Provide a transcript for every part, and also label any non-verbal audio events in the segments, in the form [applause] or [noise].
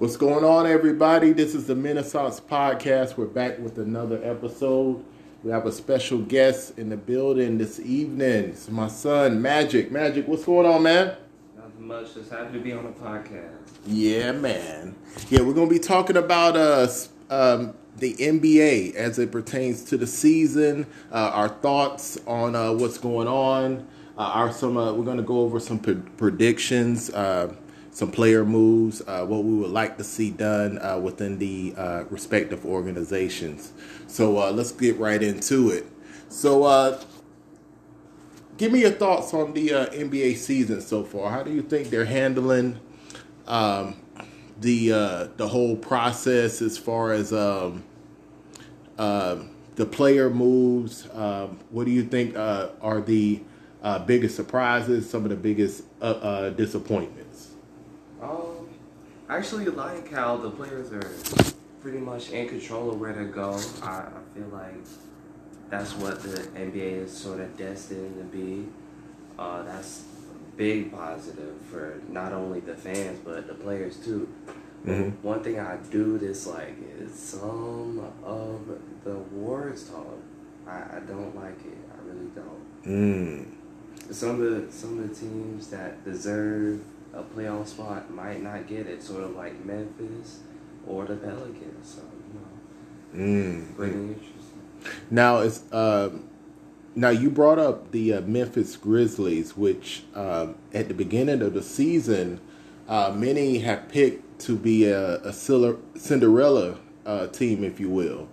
What's going on, everybody? This is the Menaissance podcast. We're back with another episode. We have a special guest in the building this evening. It's my son, Magic. Magic, what's going on, man? Nothing much. Just happy to be on a podcast. Yeah, man. Yeah, we're gonna be talking about uh um, the NBA as it pertains to the season. Uh, our thoughts on uh, what's going on. Uh, our some uh, we're gonna go over some pre- predictions. Uh, some player moves, uh, what we would like to see done within the respective organizations. So let's get right into it. So, give me your thoughts on the NBA season so far. How do you think they're handling um, the the whole process as far as um, the player moves? Um, what do you think are the biggest surprises? Some of the biggest disappointments? Um, I actually like how the players are pretty much in control of where to go. I, I feel like that's what the NBA is sort of destined to be. Uh, that's big positive for not only the fans but the players too. Mm-hmm. One thing I do dislike is some of the awards talk. I, I don't like it. I really don't. Mm. Some of the some of the teams that deserve a playoff spot might not get it, sort of like Memphis or the Pelicans. So you know, mm. pretty interesting. Now it's uh, now you brought up the uh, Memphis Grizzlies, which uh, at the beginning of the season, uh, many have picked to be a, a Cinderella uh, team, if you will,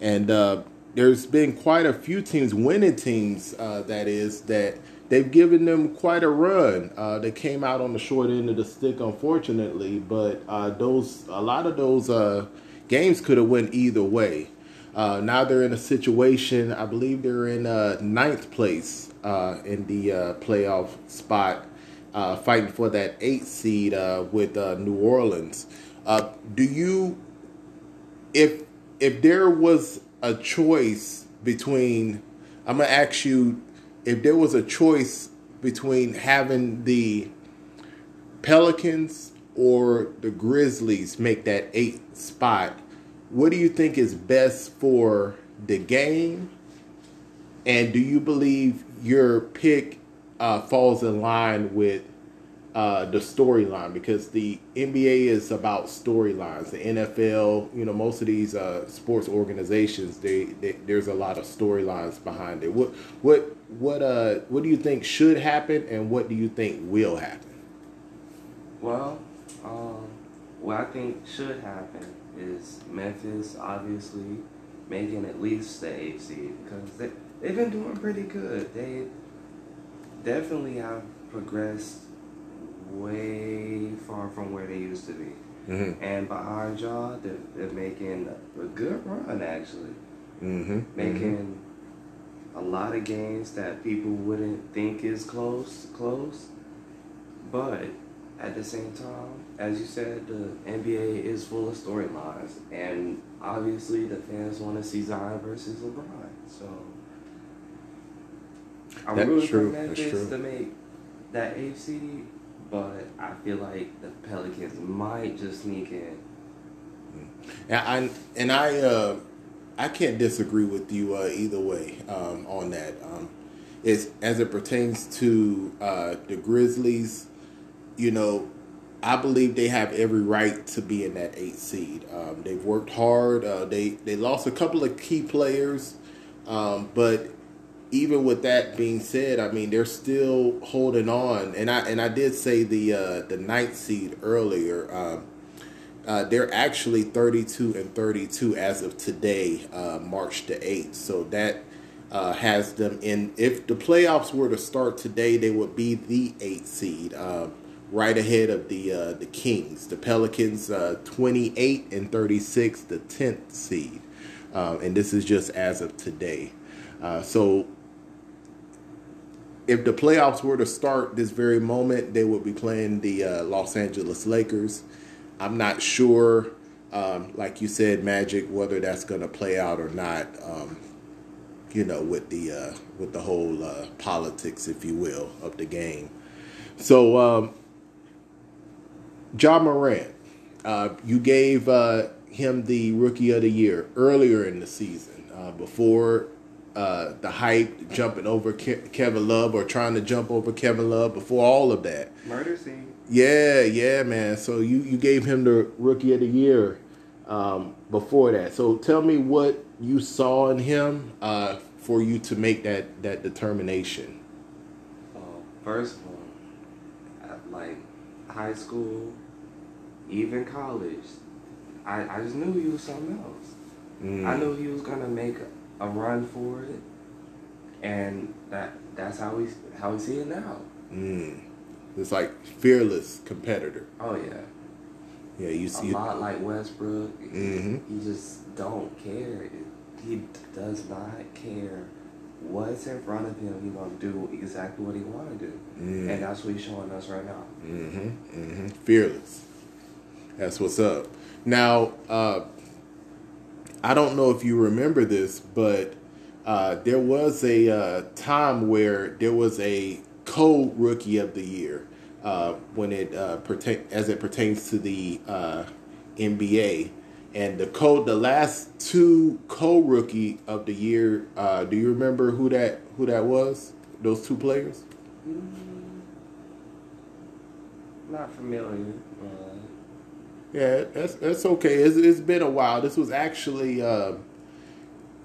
and uh, there's been quite a few teams, winning teams, that is that they've given them quite a run. Uh, they came out on the short end of the stick, unfortunately, but uh, those a lot of those uh, games could have went either way. Uh, now they're in a situation. I believe they're in uh, ninth place uh, in the playoff spot, fighting for that eighth seed with New Orleans. do you, if if there was a choice between, I'm gonna ask you if there was a choice between having the Pelicans or the Grizzlies make that eighth spot, what do you think is best for the game? And do you believe your pick uh, falls in line with uh, the storyline because the NBA is about storylines. The NFL, you know, most of these uh, sports organizations, they, they, there's a lot of storylines behind it. What what what uh what do you think should happen, and what do you think will happen? Well, um, what I think should happen Memphis obviously making at least the eighth seed because they they've been doing pretty good. They definitely have progressed way far from where they used to be. Mm-hmm. And behind y'all, they're, they're making a good run actually. Mm-hmm. Making mm-hmm. a lot of games that people wouldn't think is close, close. But at the same time, as you said, the NBA is full of storylines, and obviously the fans want to see Zion versus LeBron. So I'm That's rooting for Memphis to make that seed but I feel like the Pelicans might just sneak in. And I and I uh, I can't disagree with you uh, either way um, on that. Um, it's as it pertains to uh, the Grizzlies, you know, I believe they have every right to be in that eight seed. Um, they've worked hard. Uh, they they lost a couple of key players, um, but even with that being said, I mean they're still holding on, and I and I did say the uh, the ninth seed earlier. Um, uh, they're actually 32 and 32 as of today, uh, March the 8th. So that uh, has them in. If the playoffs were to start today, they would be the eighth seed, uh, right ahead of the uh, the Kings. The Pelicans, uh, 28 and 36, the 10th seed, and this is just as of today. so if the playoffs were to start this very moment, they would be playing the uh, Los Angeles Lakers. I'm not sure, um, like you said, Magic, whether that's going to play out or not. Um, you know, with the uh, with the whole uh, politics, if you will, of the game. So, um, Ja Morant, uh, you gave uh, him the Rookie of the Year earlier in the season, uh, before uh, the hype jumping over Ke- Kevin Love or trying to jump over Kevin Love, before all of that. Murder scene. Yeah, yeah, man. So you you gave him the Rookie of the Year um, before that. So tell me what you saw in him uh, for you to make that that determination. Well, first of all, like high school, even college, I, I just knew he was something else. Mm. I knew he was gonna make a, a run for it, and that that's how we how we see it now. Mm. It's like fearless competitor. Oh yeah, Yeah, you see a lot like Westbrook. Mhm. He just don't care. He does not care what's in front of him. He gonna do exactly what he want to do, Mm. and that's what he's showing us right now. Mm-hmm. Mm-hmm. Fearless. That's what's up. Now, uh, I don't know if you remember this, but uh, there was a uh, time where there was a co-rookie of the year uh, when it uh, pertain as it pertains to the uh, NBA. And the co the last two co-rookie of the year. Uh, do you remember who that who that was? Those two players. Not familiar. Uh, Yeah, that's that's okay. It's, it's been a while. This was actually uh,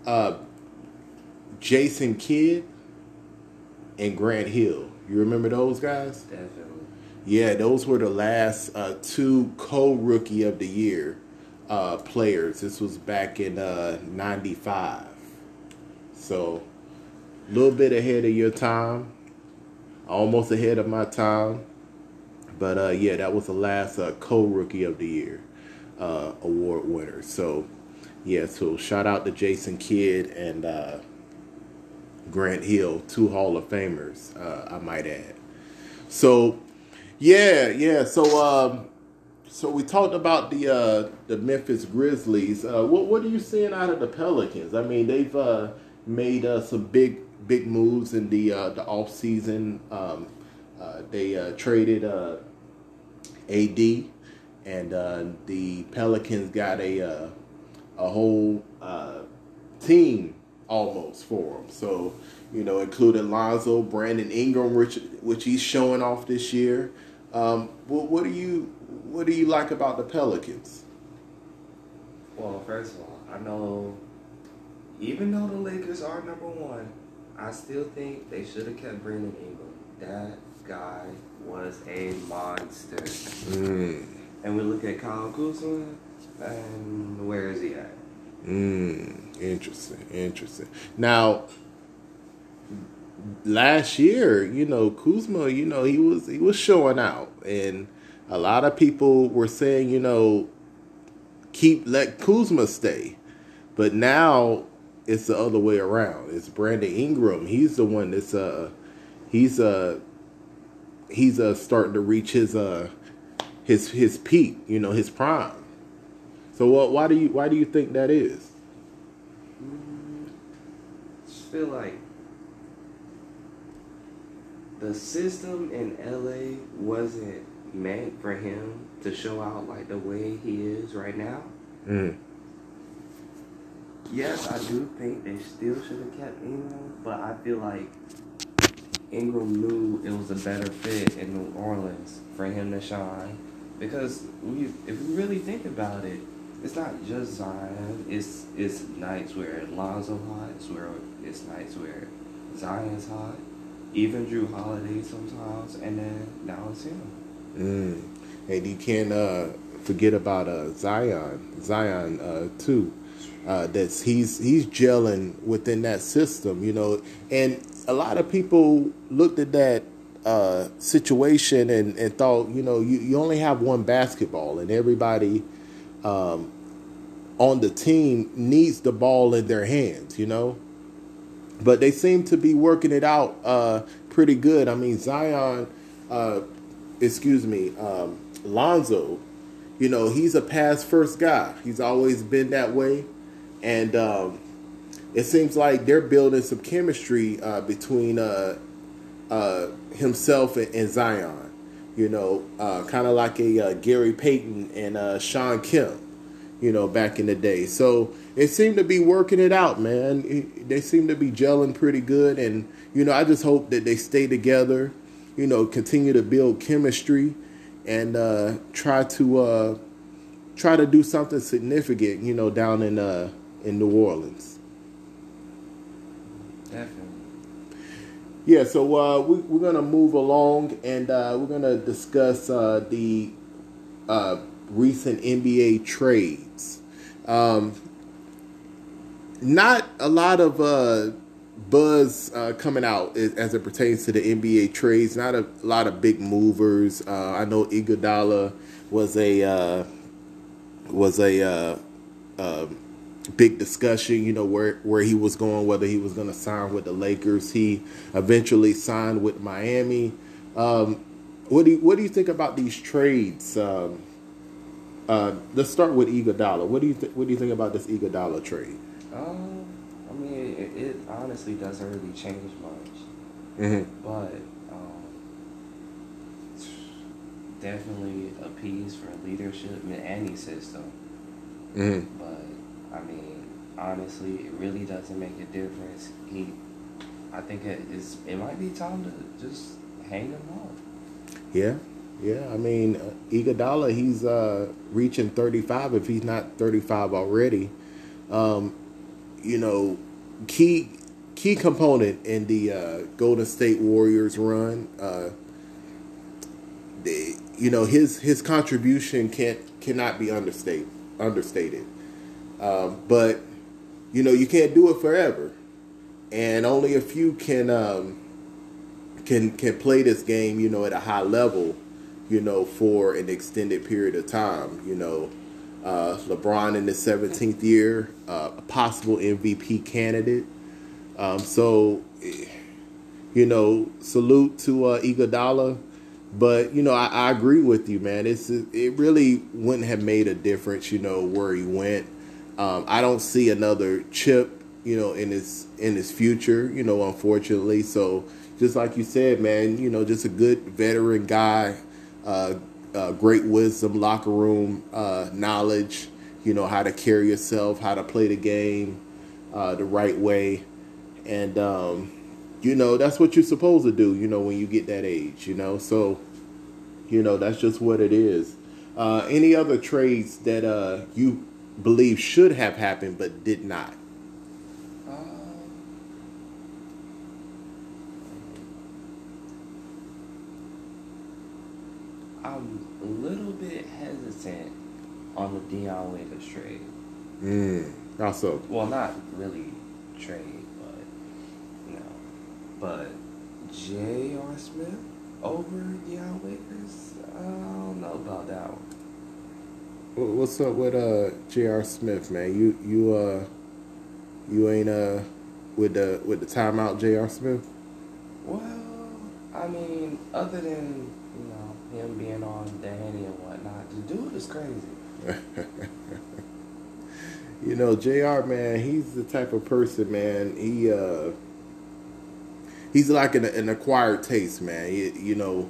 uh, Jason Kidd and Grant Hill. You remember those guys? definitely. Yeah, those were the last uh, two co-rookie of the year uh, players. This was back in uh, '95, so a little bit ahead of your time, almost ahead of my time. But uh, yeah, that was the last uh, co-rookie of the year uh, award winner. So yeah, so shout out to Jason Kidd and uh, Grant Hill, two Hall of Famers, uh, I might add. So yeah, yeah. So um, so we talked about the uh, the Memphis Grizzlies. Uh, what what are you seeing out of the Pelicans? I mean, they've uh, made uh, some big big moves in the uh, the off season. Um, they uh, traded uh, AD, and uh, the Pelicans got a uh, a whole uh, team almost for them. So you know, including Lonzo, Brandon Ingram, which which he's showing off this year. Um, what, what do you what do you like about the Pelicans? Well, first of all, I know even though the Lakers are number one, I still think they should have kept Brandon Ingram. That guy was a monster. Mm, And we look at Kyle Kuzma, and where is he at? mm, interesting, interesting. Now, last year, you know, Kuzma, you know, he was he was showing out, and a lot of people were saying, you know, keep let Kuzma stay, but now it's the other way around. It's Brandon Ingram. He's the one that's uh he's uh he's uh starting to reach his uh his his peak, you know, his prime. So what? Why do you why do you think that is? I just feel like the system in LA wasn't meant for him to show out like the way he is right now. Mm. Yes, I do think they still should have kept Ingram, but I feel like Ingram knew it was a better fit in New Orleans for him to shine. Because we, if we really think about it, it's not just Zion. It's it's nights where Lonzo hot. It's where it's nights where Zion's hot. Even Jrue Holiday sometimes, and then now it's him. Mm. And you can't uh, forget about uh, Zion, Zion uh, too. Uh, that's he's he's gelling within that system, you know. And a lot of people looked at that uh, situation and, and thought, you know, you, you only have one basketball, and everybody um, on the team needs the ball in their hands, you know. But they seem to be working it out uh, pretty good. I mean, Zion, uh, excuse me, um, Lonzo, you know, he's a pass first guy. He's always been that way. And um, it seems like they're building some chemistry uh, between uh, uh, himself and, and, Zion. You know, uh, kind of like a uh, Gary Payton and uh, Shawn Kemp. You know, back in the day. So it seemed to be working it out, man. It, they seem to be gelling pretty good, and you know, I just hope that they stay together. You know, continue to build chemistry, and try to try to do something significant. You know, down in in New Orleans. Definitely. Yeah, so uh, we, we're going to move along and uh, we're going to discuss uh, the uh, recent NBA trades. Um, not a lot of uh, buzz uh, coming out as it pertains to the NBA trades. Not a lot of big movers. I know Iguodala was a was a um, big discussion, you know, where where he was going, whether he was going to sign with the Lakers. He eventually signed with Miami. Um, what do you, what do you think about these trades? Um, uh, let's start with Iguodala. What do you th- what do you think about this Iguodala trade? Um, I mean, it, it, honestly doesn't really change much, mm-hmm. but um, definitely a piece for leadership in any system. Mm-hmm. But I mean, honestly, it really doesn't make a difference. He, I think it is. It might be time to just hang him up. Yeah, yeah. I mean, uh, Iguodala, he's uh, reaching thirty five. If he's not thirty five already, um, you know, key key component in the uh, Golden State Warriors run. Uh, they, you know, his his contribution can't cannot be understated. Understated. Um, but you know, you can't do it forever, and only a few can um, can can play this game. You know, at a high level. You know, for an extended period of time. You know, uh, LeBron in his 17th year, uh, a possible MVP candidate. Um, so, you know, salute to uh, Iguodala. But you know, I, I, agree with you, man. It's it really wouldn't have made a difference, you know, where he went. Um, I don't see another chip, you know, in his in his future, you know, unfortunately. So just like you said, man, you know, just a good veteran guy, uh, uh, great wisdom, locker room uh, knowledge, you know, how to carry yourself, how to play the game uh, the right way, and um, you know that's what you're supposed to do, you know, when you get that age, you know. So, you know, that's just what it is. Uh, any other trades that uh, you believe should have happened but did not? Um, I'm a little bit hesitant on the Dion Waiters trade. Mm, also. Well, not really trade, but you know, but J.R. Smith over Dion Waiters. I don't know about that one. What's up with uh J.R. Smith, man? You you uh you ain't uh with the with the timeout J.R. Smith? Well, I mean, other than you know him being on Danny and whatnot, the dude is crazy. [laughs] you know, J.R. Man, he's the type of person, man. He uh he's like an, an acquired taste, man. You, you know,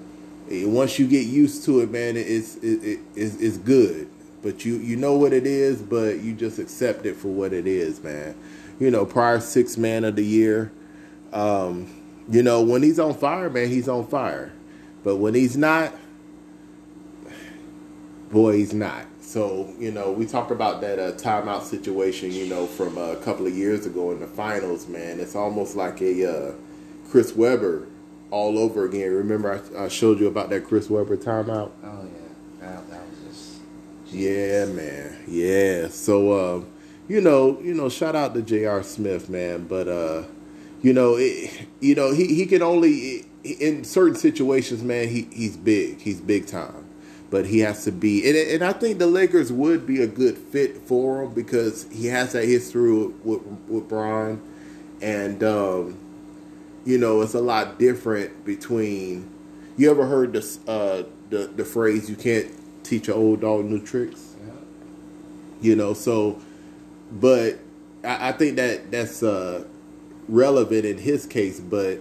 once you get used to it, man, it's it, it, it's, it's good but you you know what it is, but you just accept it for what it is, man. You know, prior six man of the year. Um, you know, when he's on fire, man, he's on fire. But when he's not, boy, he's not. So, you know, we talked about that uh, timeout situation, you know, from uh, a couple of years ago in the finals, man. It's almost like a uh, Chris Webber all over again. Remember, I, I, showed you about that Chris Webber timeout? Oh, yeah. Yeah, man. Yeah. So, uh, you know, you know, shout out to J.R. Smith, man. But, uh, you know, it, you know, he, he can only in certain situations, man. He he's big. He's big time. But he has to be, and, and I think the Lakers would be a good fit for him because he has that history with with, Bron, and um, you know, it's a lot different between. You ever heard the uh, the the phrase "you can't teach an old dog new tricks. Yeah. You know, so, but I, I think that that's uh, relevant in his case, but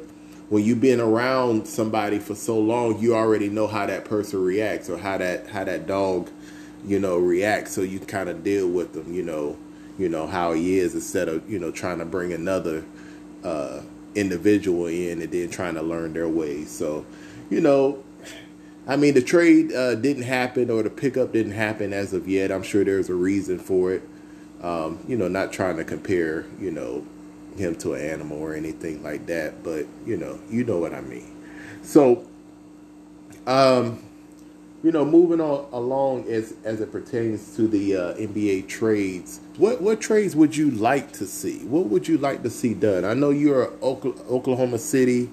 when you've been around somebody for so long, you already know how that person reacts or how that how that dog, you know, reacts. So you kind of deal with them, you know, you know how he is instead of you know trying to bring another uh, individual in and then trying to learn their ways. So, you know, I mean, the trade uh, didn't happen or the pickup didn't happen as of yet. I'm sure there's a reason for it. Um, you know, not trying to compare, you know, him to an animal or anything like that, but you know, you know what I mean. So, um, you know, moving on along as as it pertains to the uh, NBA trades, what what trades would you like to see? What would you like to see done? I know you're Oklahoma City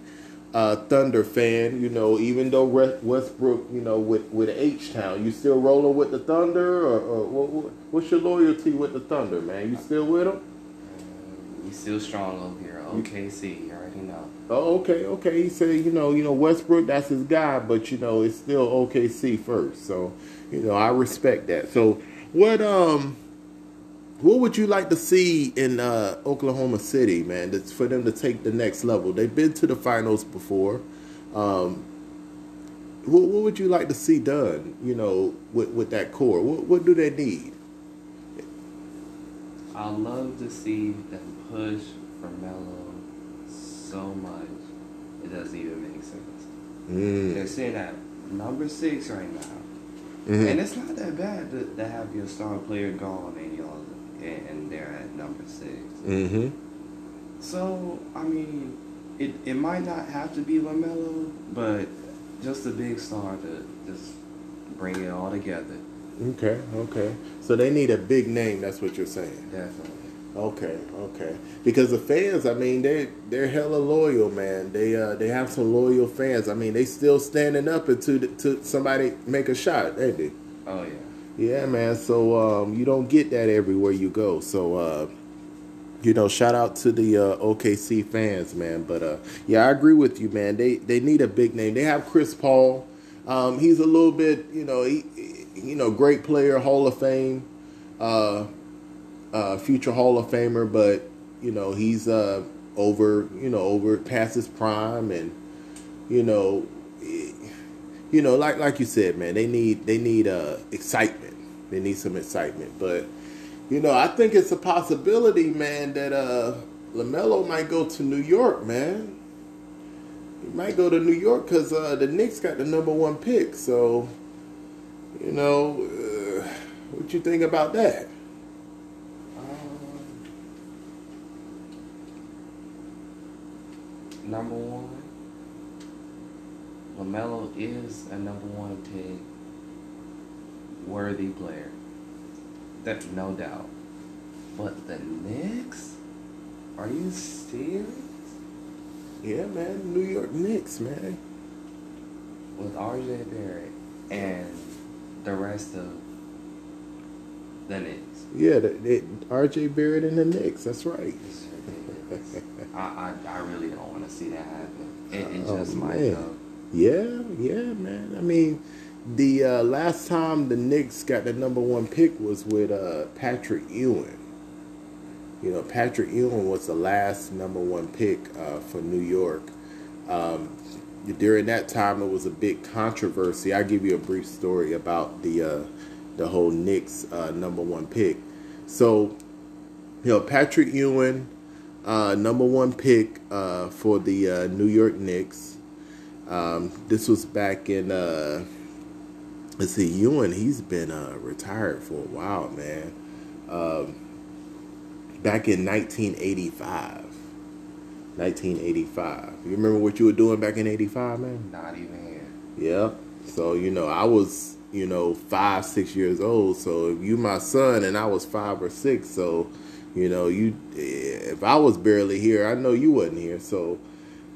uh, Thunder fan. You know, even though Westbrook, you know, with with H Town, you still rolling with the Thunder, or, or what, what's your loyalty with the Thunder, man? You still with them? We still strong over here. OKC, you already know. Oh, okay, okay. He said, you know, you know Westbrook, that's his guy, but you know it's still OKC first. So, you know, I respect that. So, what um, what would you like to see in uh, Oklahoma City, man? That's for them to take the next level. They've been to the finals before. Um, what, what would you like to see done? You know, with with that core, what what do they need? I love to see them push for Melo so much it doesn't even make sense. Mm. They're sitting at number six right now, mm-hmm. and it's not that bad to, to, have your star player gone and they're at number 6 mm-hmm. So I mean, it it might not have to be LaMelo, but just a big star to just bring it all together. Okay, okay. So they need a big name. That's what you're saying. Definitely. Okay, okay. Because the fans, I mean, they they're hella loyal, man. They uh they have some loyal fans. I mean, they still standing up until to somebody make a shot, they? Oh yeah. Yeah, man. So um, you don't get that everywhere you go. So uh, you know, shout out to the uh, OKC fans, man. But uh, yeah, I agree with you, man. They they need a big name. They have Chris Paul. Um, he's a little bit, you know, he, you know, great player, Hall of Fame. Uh, uh, future Hall of Famer, but you know he's uh, over, you know, over past his prime, and you know, you know, like like you said, man, they need they need uh, excitement. They need some excitement, but you know, I think it's a possibility, man, that uh, LaMelo might go to New York, man. He might go to New York because uh, the Knicks got the number one pick. So, you know, uh, what you think about that? number one. LaMelo is a number one pick, worthy player. That's no doubt. But the Knicks? Are you serious? Yeah, man. New York Knicks, man. With RJ Barrett and the rest of the Knicks. Yeah, the, the RJ Barrett and the Knicks. That's right. I, I, I really don't want to see that happen. It, it [laughs] oh, just might go. Yeah, yeah, man. I mean, the uh, last time the Knicks got the number one pick was with uh, Patrick Ewing. You know, Patrick Ewing was the last number one pick uh, for New York. Um, during that time, it was a big controversy. I'll give you a brief story about the uh, the whole Knicks uh, number one pick. So, you know, Patrick Ewing uh, number one pick uh, for the uh, New York Knicks. Um, this was back in, uh, let's see, Ewing, he's been uh, retired for a while, man. Um, back in 1985. 1985. You remember what you were doing back in 85, man? Not even here. Yeah. So, you know, I was, you know, five, six years old. So if you my son and I was five or six, so you know, you if I was barely here, I know you wasn't here. So,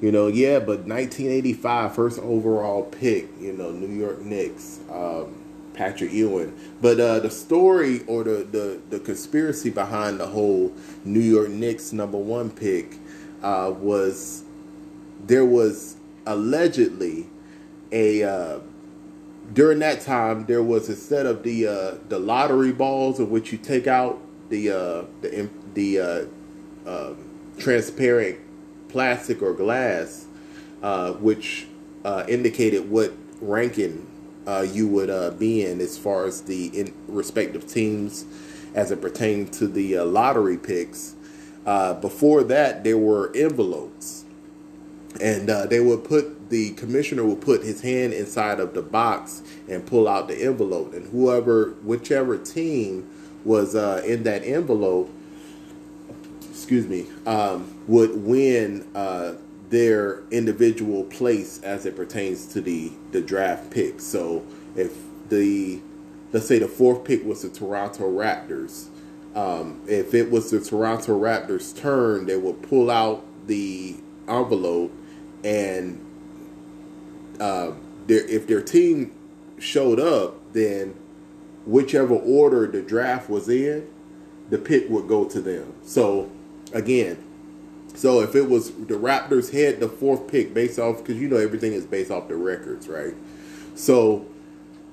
you know, yeah, but 1985 first overall pick, you know, New York Knicks, um, Patrick Ewing. But uh, the story or the, the the conspiracy behind the whole New York Knicks number one pick uh, was there was allegedly a uh, during that time there was instead of the uh, the lottery balls in which you take out the uh, the the uh, uh, transparent plastic or glass, uh, which uh, indicated what ranking uh, you would uh, be in as far as the respective teams as it pertained to the uh, lottery picks. Uh, before that, there were envelopes, and they would put the commissioner would put his hand inside of the box and pull out the envelope, and whoever, whichever team was in that envelope, excuse me, um, would win uh, their individual place as it pertains to the the draft pick. So if the let's say the fourth pick was the Toronto Raptors, um, if it was the Toronto Raptors' turn, they would pull out the envelope and uh, their, if their team showed up, then whichever order the draft was in, the pick would go to them. So again, so if it was the Raptors had the fourth pick based off because you know everything is based off the records, right? So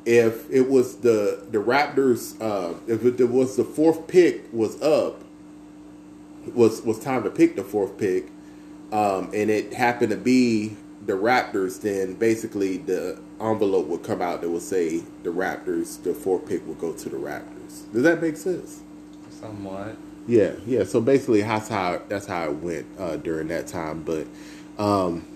if it was the the Raptors, uh, if it was the fourth pick was up, was was time to pick the fourth pick, um, and it happened to be the Raptors, then basically the envelope would come out that would say the Raptors, the fourth pick would go to the Raptors. Does that make sense? Somewhat. Yeah, yeah. So basically, that's how that's how it went uh, during that time. But um,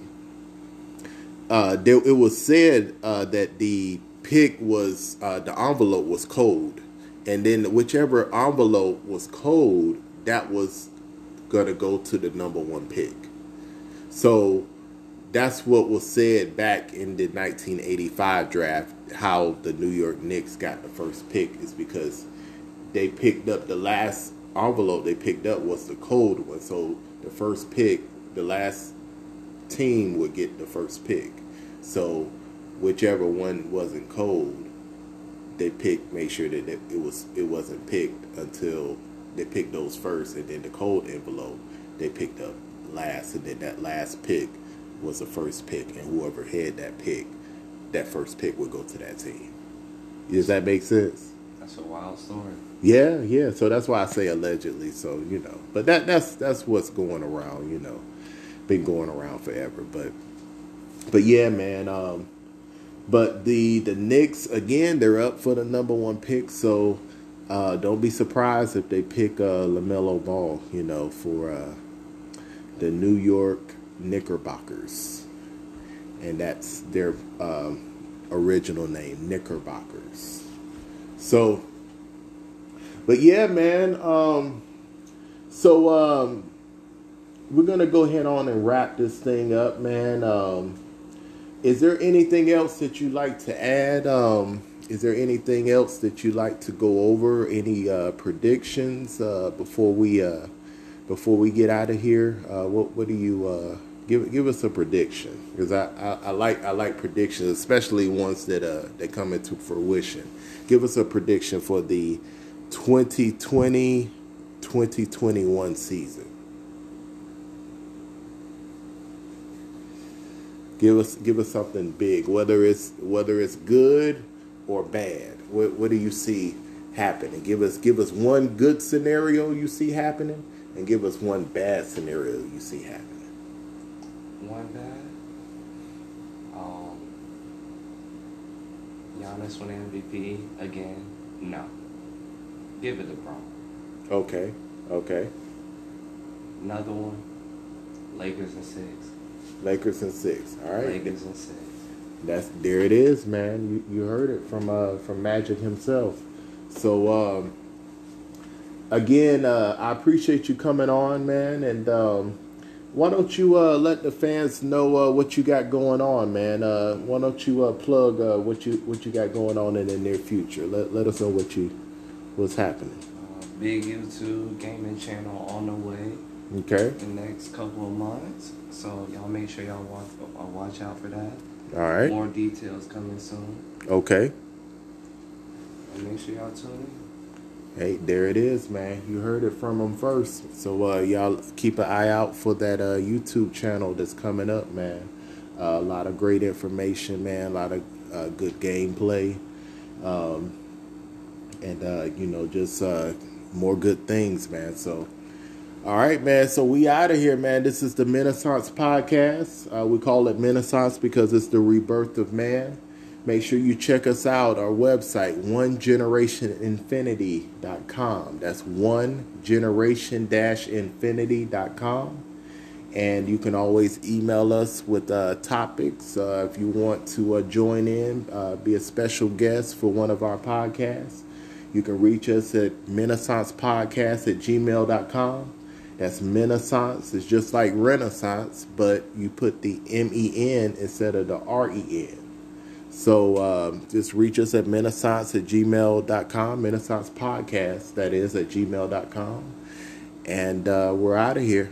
uh, there, it was said uh, that the pick was uh, the envelope was cold, and then whichever envelope was cold, that was gonna go to the number one pick. So that's what was said back in the 1985 draft. How the New York Knicks got the first pick is because they picked up the last envelope they picked up was the cold one. So the first pick, the last team would get the first pick. So whichever one wasn't cold, they picked make sure that it was it wasn't picked until they picked those first, and then the cold envelope they picked up last, and then that last pick was the first pick, and whoever had that pick, that first pick would go to that team. Does that make sense? That's a wild story. Yeah, yeah. So that's why I say allegedly. So you know, but that that's that's what's going around. You know, been going around forever. But but yeah, man. Um, but the the Knicks again, they're up for the number one pick. So uh, don't be surprised if they pick uh, LaMelo Ball. You know, for uh, the New York Knickerbockers, and that's their um, original name, Knickerbockers. So but yeah, man. Um, so um, we're gonna go ahead on and wrap this thing up, man. Um, is there anything else that you like to add? Um, is there anything else that you like to go over? Any uh, predictions uh, before we uh, before we get out of here? Uh, what what do you uh, give give us a prediction? Because I, I, I, like I like predictions, especially ones that uh that come into fruition. Give us a prediction for the 2020 2021 season. Give us give us something big, whether it's whether it's good or bad. What what do you see happening? Give us give us one good scenario you see happening, and give us one bad scenario you see happening. One bad. Um, Giannis win MVP again. No. Give it to Bron. Okay. Okay. Another one. Lakers and six. Lakers and six. All right. Lakers and six. That's there. It is, man. You you heard it from uh from Magic himself. So um, again, uh, I appreciate you coming on, man. And um, why don't you uh, let the fans know uh, what you got going on, man? Uh, why don't you uh, plug uh, what you what you got going on in the near future? Let let us know what you what's happening. Uh, big YouTube gaming channel on the way. Okay. The next couple of months, so y'all make sure y'all watch uh, watch out for that. All right. More details coming soon. Okay. And make sure y'all tune in. Hey, there it is, man. You heard it from them first. So uh, y'all keep an eye out for that uh, YouTube channel that's coming up, man. Uh, a lot of great information, man. A lot of uh, good gameplay. Um, and uh, you know just uh, more good things, man. So, all right, man. So we out of here, man. This is the Menaissance podcast. Uh, we call it Menaissance because it's the rebirth of man. Make sure you check us out. Our website, onegenerationinfinity.com. That's one generation infinity.com. And you can always email us with uh, topics uh, if you want to uh, join in, uh, be a special guest for one of our podcasts. You can reach us at menaissancepodcast at gmail.com. That's Menaissance. It's just like Renaissance, but you put the M E N instead of the R E N. So um, just reach us at Menaissance at gmail.com, Menaissance Podcast, that is, at gmail.com. And uh, we're out of here.